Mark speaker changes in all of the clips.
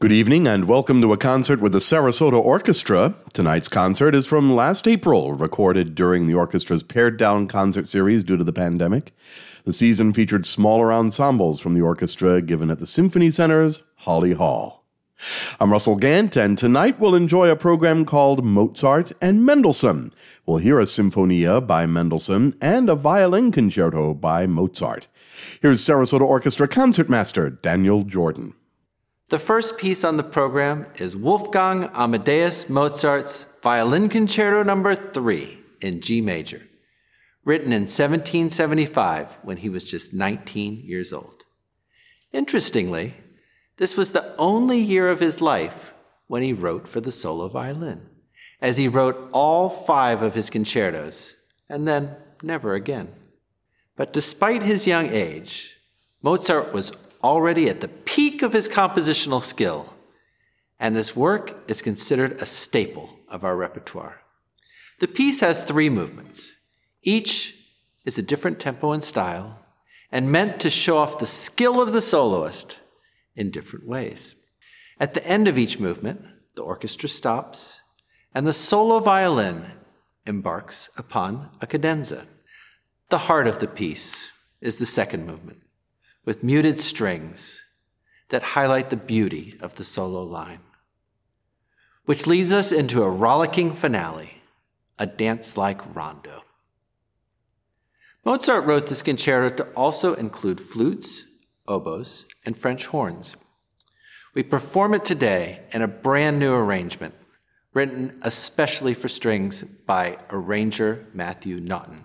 Speaker 1: Good evening and welcome to a concert with the Sarasota Orchestra. Tonight's concert is from last April, recorded during the orchestra's pared down concert series due to the pandemic. The season featured smaller ensembles from the orchestra given at the Symphony Center's Holley Hall. I'm Russell Gant, and tonight we'll enjoy a program called Mozart and Mendelssohn. We'll hear a Sinfonia by Mendelssohn and a violin concerto by Mozart. Here's Sarasota Orchestra concertmaster Daniel Jordan.
Speaker 2: The first piece on the program is Wolfgang Amadeus Mozart's Violin Concerto Number 3 in G major, written in 1775 when he was just 19 years old. Interestingly, this was the only year of his life when he wrote for the solo violin, as he wrote all five of his concertos and then never again. But despite his young age, Mozart was already at the peak of his compositional skill, and this work is considered a staple of our repertoire. The piece has three movements. Each is a different tempo and style, and meant to show off the skill of the soloist in different ways. At the end of each movement, the orchestra stops, and the solo violin embarks upon a cadenza. The heart of the piece is the second movement with muted strings that highlight the beauty of the solo line, which leads us into a rollicking finale, a dance like rondo. Mozart wrote this concerto to also include flutes, oboes, and French horns. We perform it today in a brand new arrangement, written especially for strings by arranger Matthew Naughton.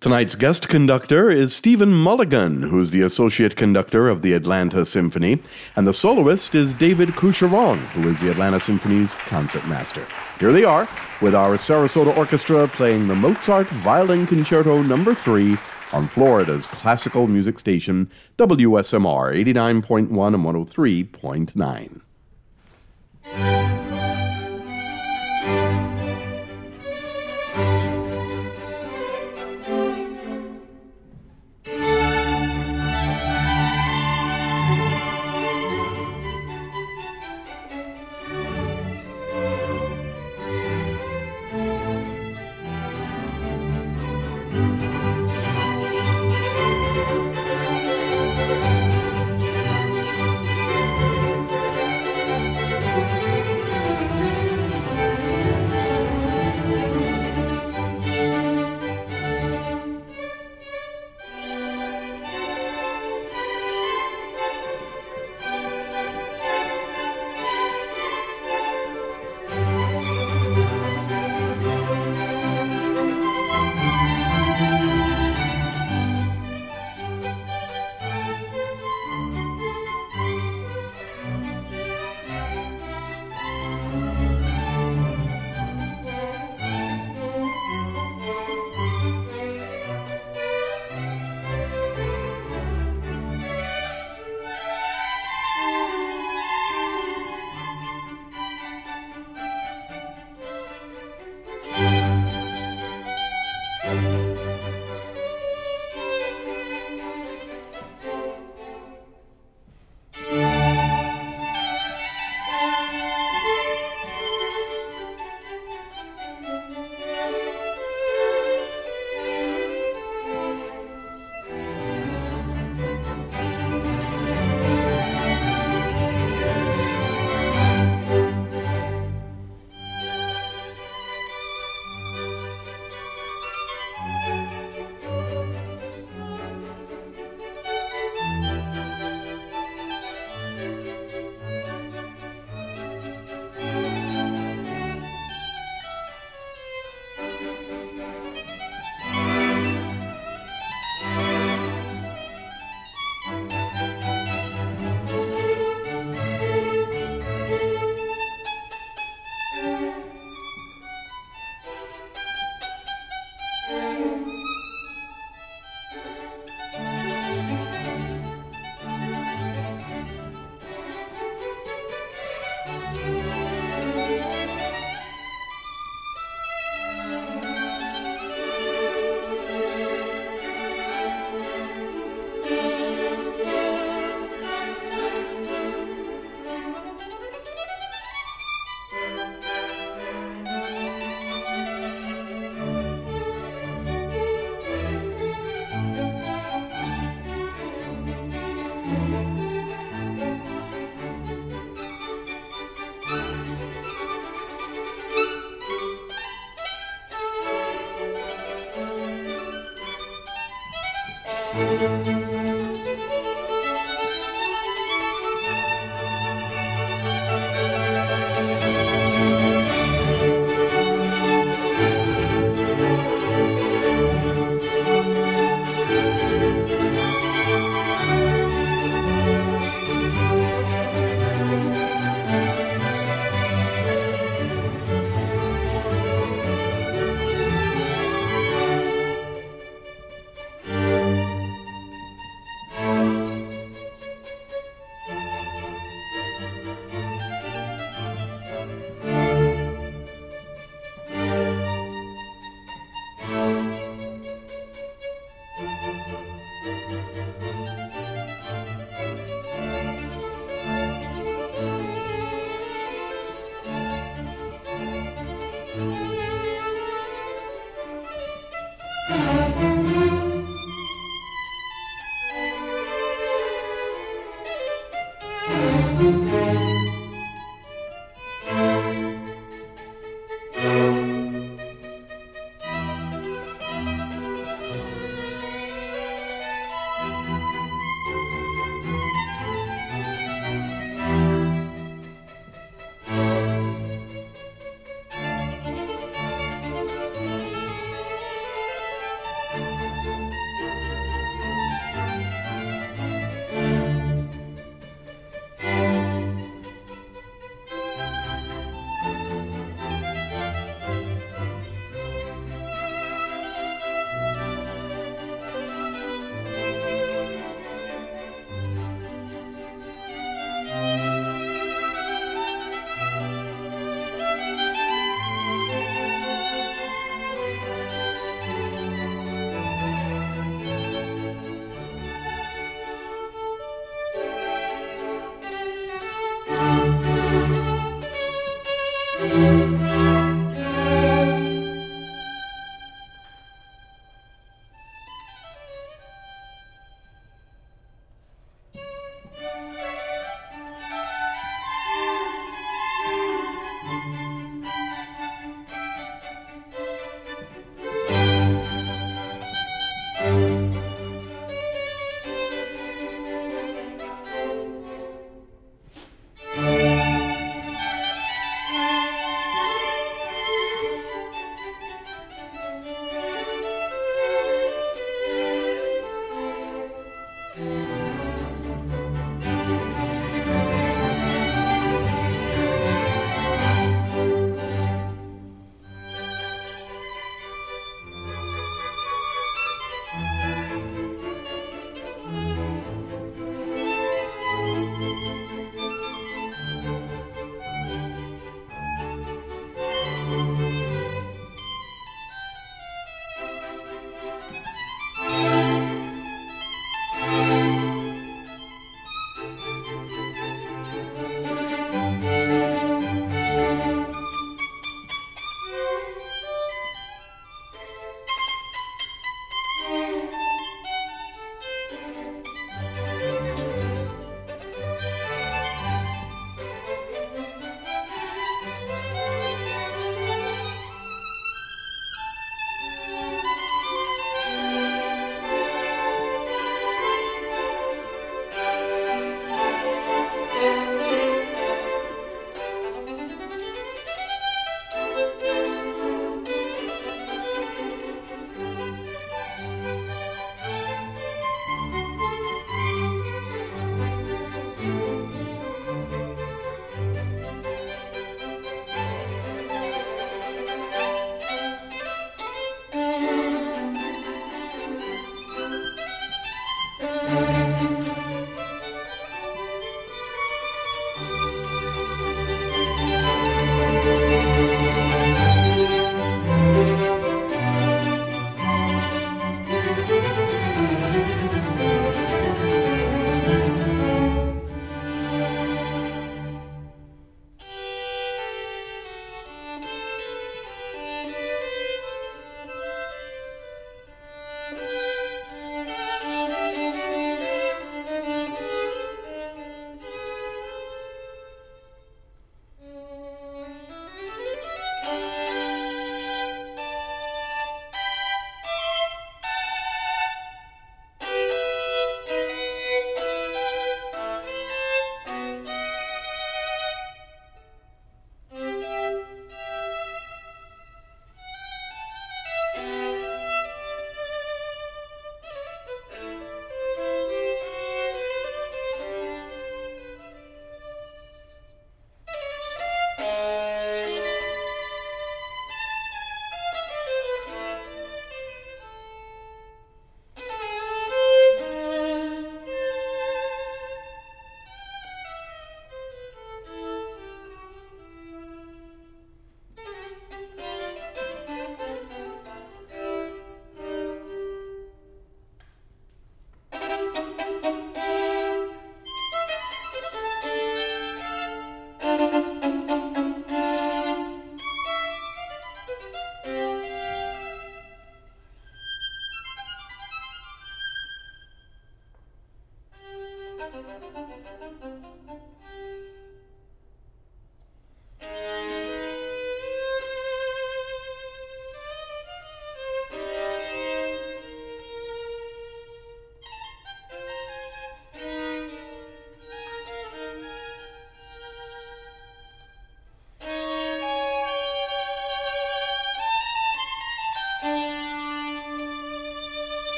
Speaker 1: Tonight's guest conductor is Stephen Mulligan, who's the associate conductor of the Atlanta Symphony, and the soloist is David Coucheron, who is the Atlanta Symphony's concertmaster. Here they are with our Sarasota Orchestra playing the Mozart Violin Concerto Number 3 on Florida's classical music station WSMR 89.1 and 103.9.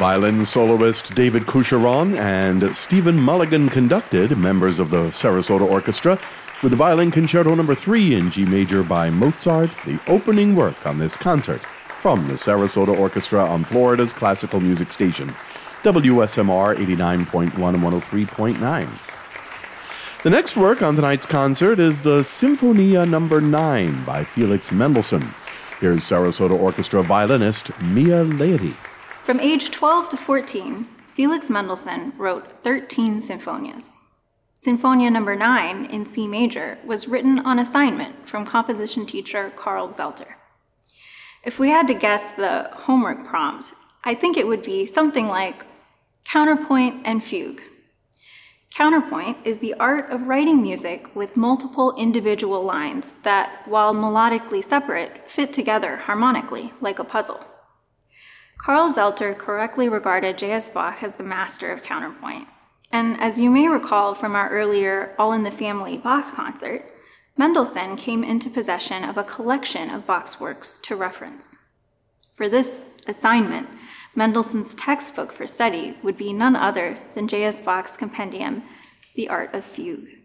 Speaker 1: Violin soloist David Coucheron and Stephen Mulligan conducted members of the Sarasota Orchestra with the Violin Concerto Number 3 in G major by Mozart, the opening work on this concert from the Sarasota Orchestra on Florida's classical music station, WSMR 89.1 and 103.9. The next work on tonight's concert is the Sinfonia Number 9 by Felix Mendelssohn. Here's Sarasota Orchestra violinist Mia Laity.
Speaker 3: From age 12 to 14, Felix Mendelssohn wrote 13 sinfonias. Sinfonia number 9 in C major was written on assignment from composition teacher Carl Zelter. If we had to guess the homework prompt, I think it would be something like counterpoint and fugue. Counterpoint is the art of writing music with multiple individual lines that, while melodically separate, fit together harmonically like a puzzle. Carl Zelter correctly regarded J.S. Bach as the master of counterpoint. And as you may recall from our earlier All in the Family Bach concert, Mendelssohn came into possession of a collection of Bach's works to reference. For this assignment, Mendelssohn's textbook for study would be none other than J.S. Bach's compendium, The Art of Fugue.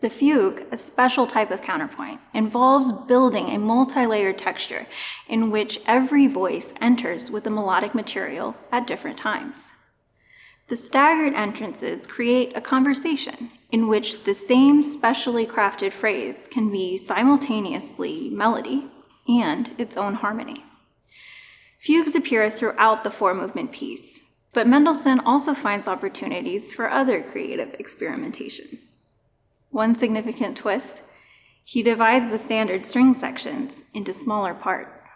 Speaker 3: The fugue, a special type of counterpoint, involves building a multi-layered texture in which every voice enters with the melodic material at different times. The staggered entrances create a conversation in which the same specially crafted phrase can be simultaneously melody and its own harmony. Fugues appear throughout the four movement piece, but Mendelssohn also finds opportunities for other creative experimentation. One significant twist he divides the standard string sections into smaller parts.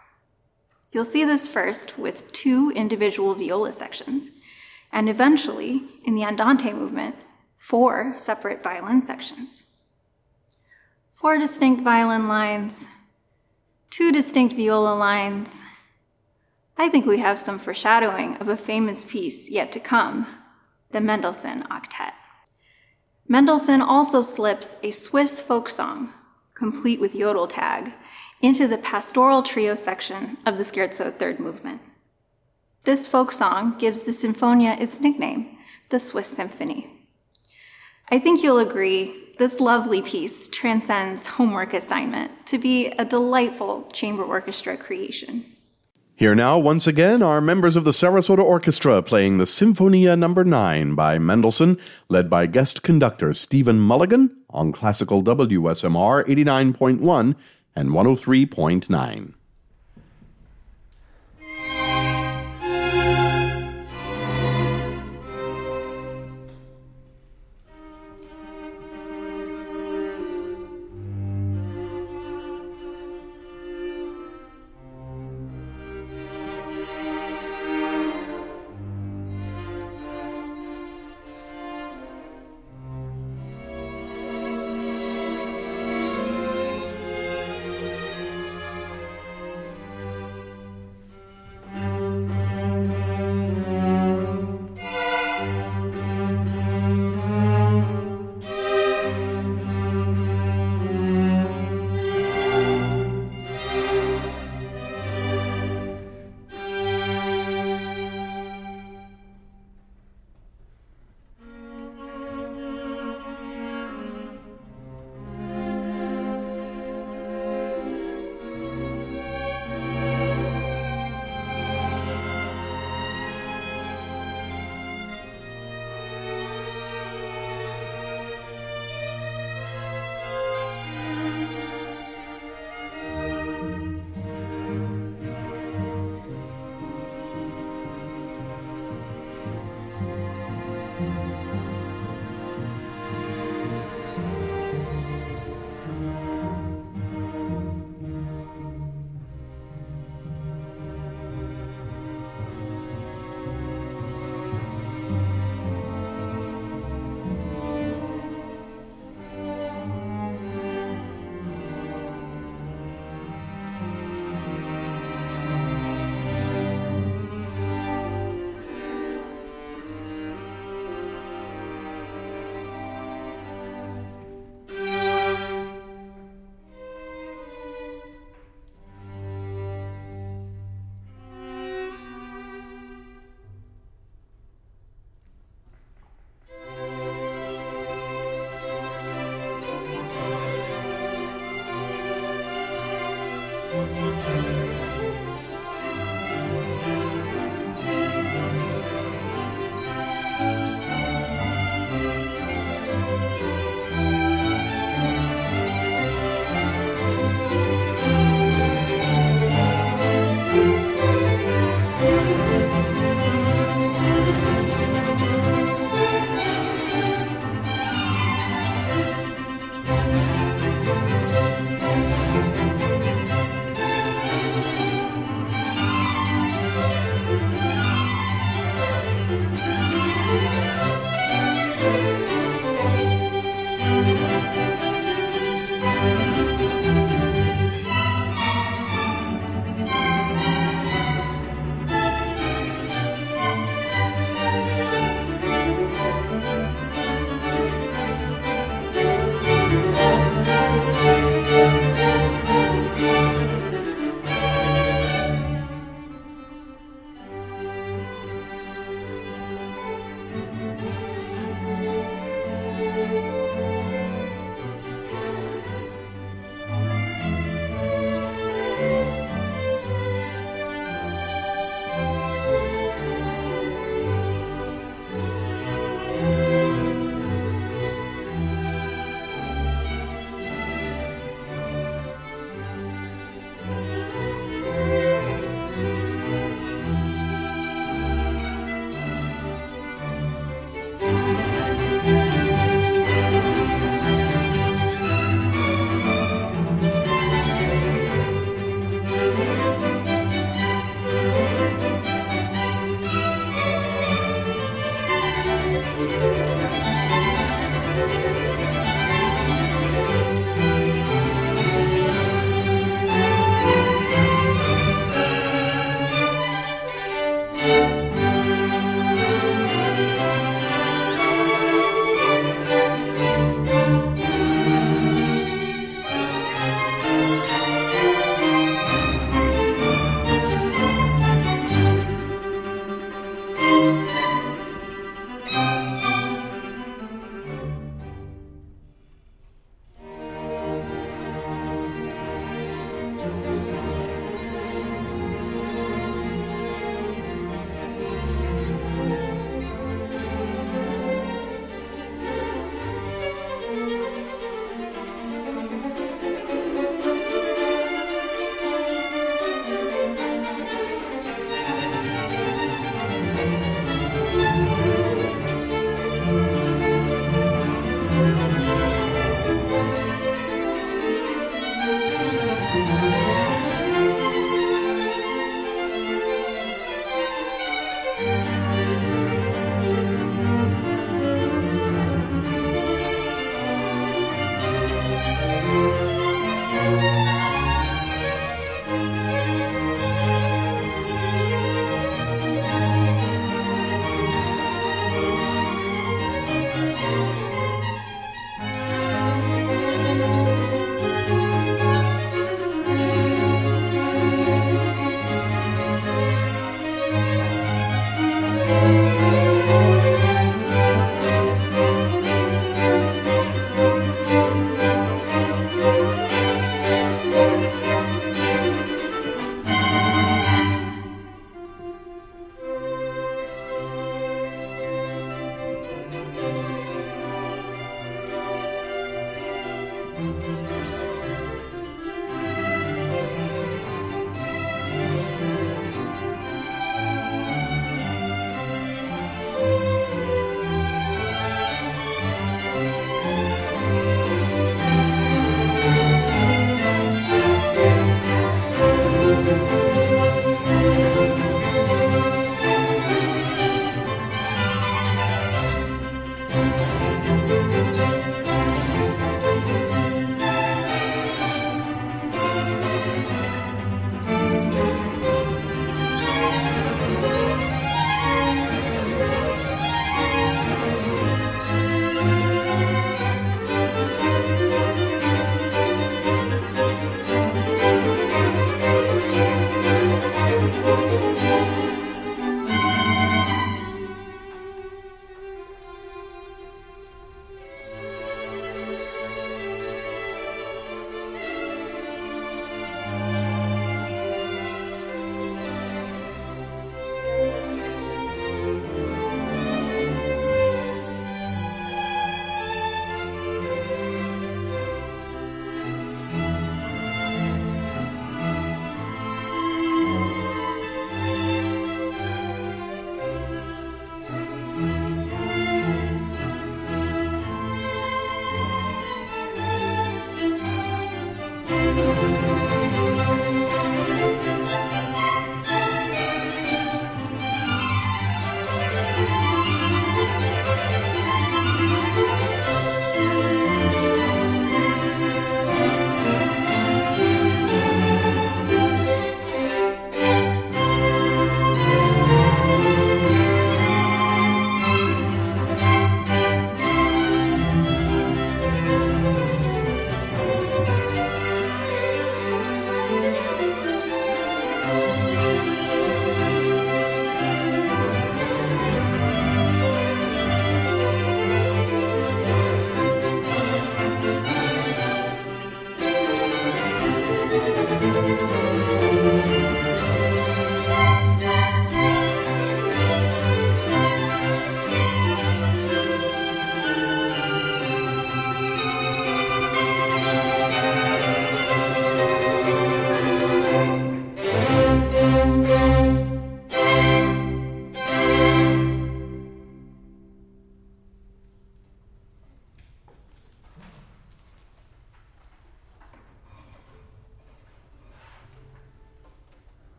Speaker 3: You'll see this first with two individual viola sections, and eventually, in the Andante movement, four separate violin sections. Four distinct violin lines, two distinct viola lines. I think we have some foreshadowing of a famous piece yet to come the Mendelssohn Octet. Mendelssohn also slips a Swiss folk song, complete with yodel tag, into the pastoral trio section of the Scherzo third movement. This folk song gives the Sinfonia its nickname, the Swiss Symphony. I think you'll agree this lovely piece transcends homework assignment to be a delightful chamber orchestra creation.
Speaker 1: Here now, once again, are members of the Sarasota Orchestra playing the Sinfonia No. 9 by Mendelssohn, led by guest conductor Stephen Mulligan on classical WSMR 89.1 and 103.9.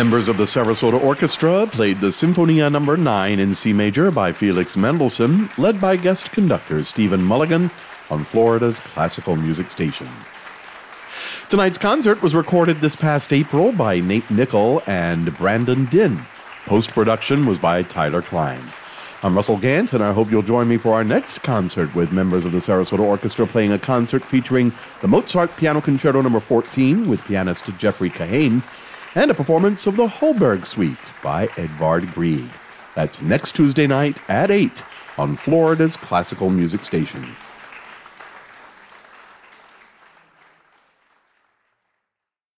Speaker 1: Members of the Sarasota Orchestra played the Sinfonia no. 9 in C major by Felix Mendelssohn, led by guest conductor Stephen Mulligan on Florida's classical music station. Tonight's concert was recorded this past April by Nate Nickel and Brandon Din. Post production was by Tyler Klein. I'm Russell Gant, and I hope you'll join me for our next concert with members of the Sarasota Orchestra playing a concert featuring the Mozart Piano Concerto No. 14 with pianist Jeffrey Kahane and a performance of the Holberg Suite by Edvard Grieg. That's next Tuesday night at 8 on Florida's classical music station.